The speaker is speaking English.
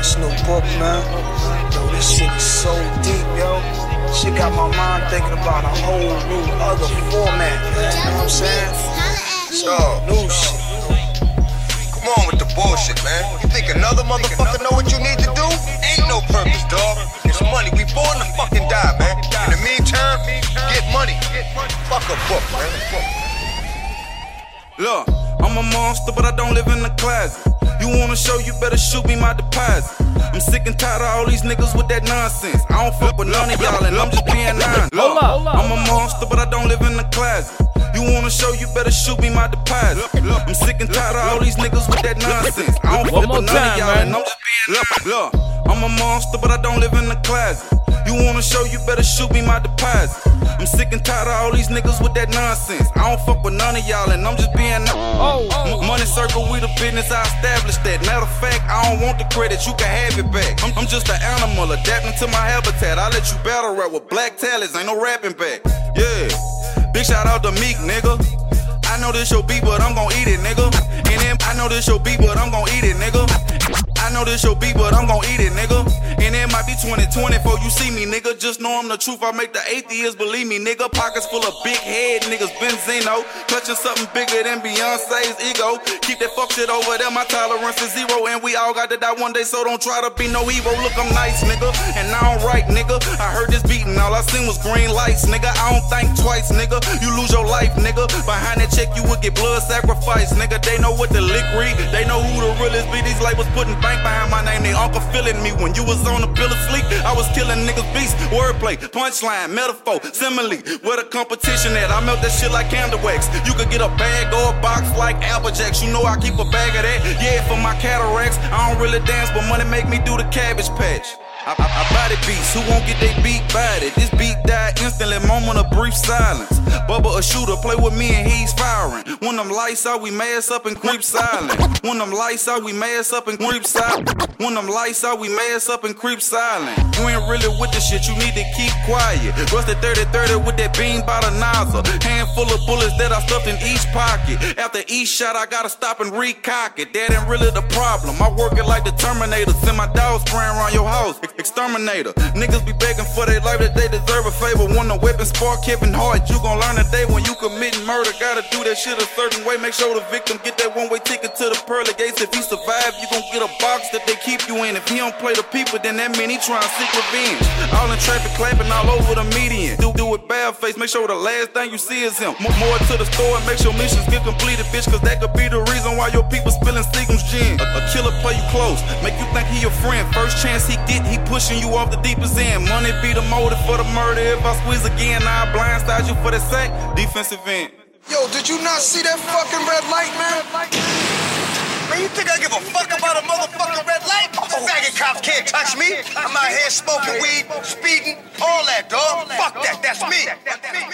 This new book, man. Yo, this shit is so deep, yo. Shit got my mind thinking about a whole new other format, man. You know what I'm saying? So, New shit. come on with the bullshit, man. You think another motherfucker know what you need to do? Ain't no purpose, dog. It's money. We born to fucking die, man. In the meantime, get money. Fuck a book, man. Look, I'm a monster, but I don't live in the closet. You wanna show, you better shoot me my deposit. I'm sick and tired of all these niggas with that nonsense. I don't fuck with none of y'all, and I'm just being honest. Look, I'm a monster, but I don't live in the closet. You wanna show, you better shoot me my deposit. I'm sick and tired of all these niggas with that nonsense. I don't One fuck with none time, of y'all, man. and I'm just being look, look, I'm a monster, but I don't live in the closet. You wanna show, you better shoot me my deposit. I'm sick and tired of all these niggas with that nonsense. I don't fuck with none of y'all, and I'm just being Oh, M- Money circle, we the business, I established that. Matter of fact, I don't want the credit, you can have it back. I'm, I'm just an animal, adapting to my habitat. I let you battle rap with black talents, ain't no rapping back. Yeah, big shout out to Meek, nigga. I know this your beat, but I'm gon' eat it, nigga. And then I know this your beat, but I'm gon' eat it, nigga. I know this your beat, but I'm gon' eat it, nigga. And it might be 2020 before you see me, nigga. Just know I'm the truth. I make the atheists believe me, nigga. Pockets full of big head niggas, Benzino. Clutching something bigger than Beyonce's ego. Keep that fuck shit over there. My tolerance is zero, and we all got to die one day. So don't try to be no evil. Look, I'm nice, nigga, and I don't right, nigga. I heard this beating, all I seen was green lights, nigga. I don't think twice, nigga. You lose your life, nigga. Behind that check, you would get blood sacrifice, nigga. They know what the lick read. They know who the realest be. These labels putting bank behind my name. They uncle feeling me when you was on the pill of sleep. I was killing niggas beats. Wordplay, punchline, metaphor, simile. Where the competition at? I melt that shit like candle wax. You could get a bag or a box like Apple. You know I keep a bag of that. Yeah, for my cataracts. I don't really dance, but money make me do the cabbage patch. I, I, I body beats, who won't get they beat body? This beat died instantly, moment of brief silence. Bubba a shooter, play with me and he's firing. When them lights out, we mass up and creep silent. When them lights out, we mass up and creep silent. When them lights out, we mass up and creep silent. You ain't really with the shit, you need to keep quiet. Rusted 30-30 with that beam by the nozzle. Handful of bullets that I stuffed in each pocket. After each shot, I gotta stop and recock it. That ain't really the problem. I work it like the Terminator. Send my dogs spraying around your house. Exterminator. Niggas be begging for their life that they deserve a favor. When the weapon spark Kevin Hart, you gon' learn today when you committing murder. Gotta do that shit a certain way. Make sure the victim get that one way ticket to the pearly gates. If he survive, you gon' get a box that they keep you in. If he don't play the people, then that mean he trying to seek revenge. All in traffic clapping all over the median. Do do it bad face. Make sure the last thing you see is him. Mo- More to the store make sure missions get completed, bitch. Cause that could be the reason why your people spilling Seagram's gin. A, close, make you think he your friend. First chance he get, he pushing you off the deepest end. Money be the motive for the murder. If I squeeze again, I blindside you for the sack. Defensive end. Yo, did you not see that fucking red light, man? Man, you think I give a fuck about a motherfucking red light? Faggot cops can't touch me. I'm out here smoking weed, speeding, all that, dog. Fuck that. That's me. That's me.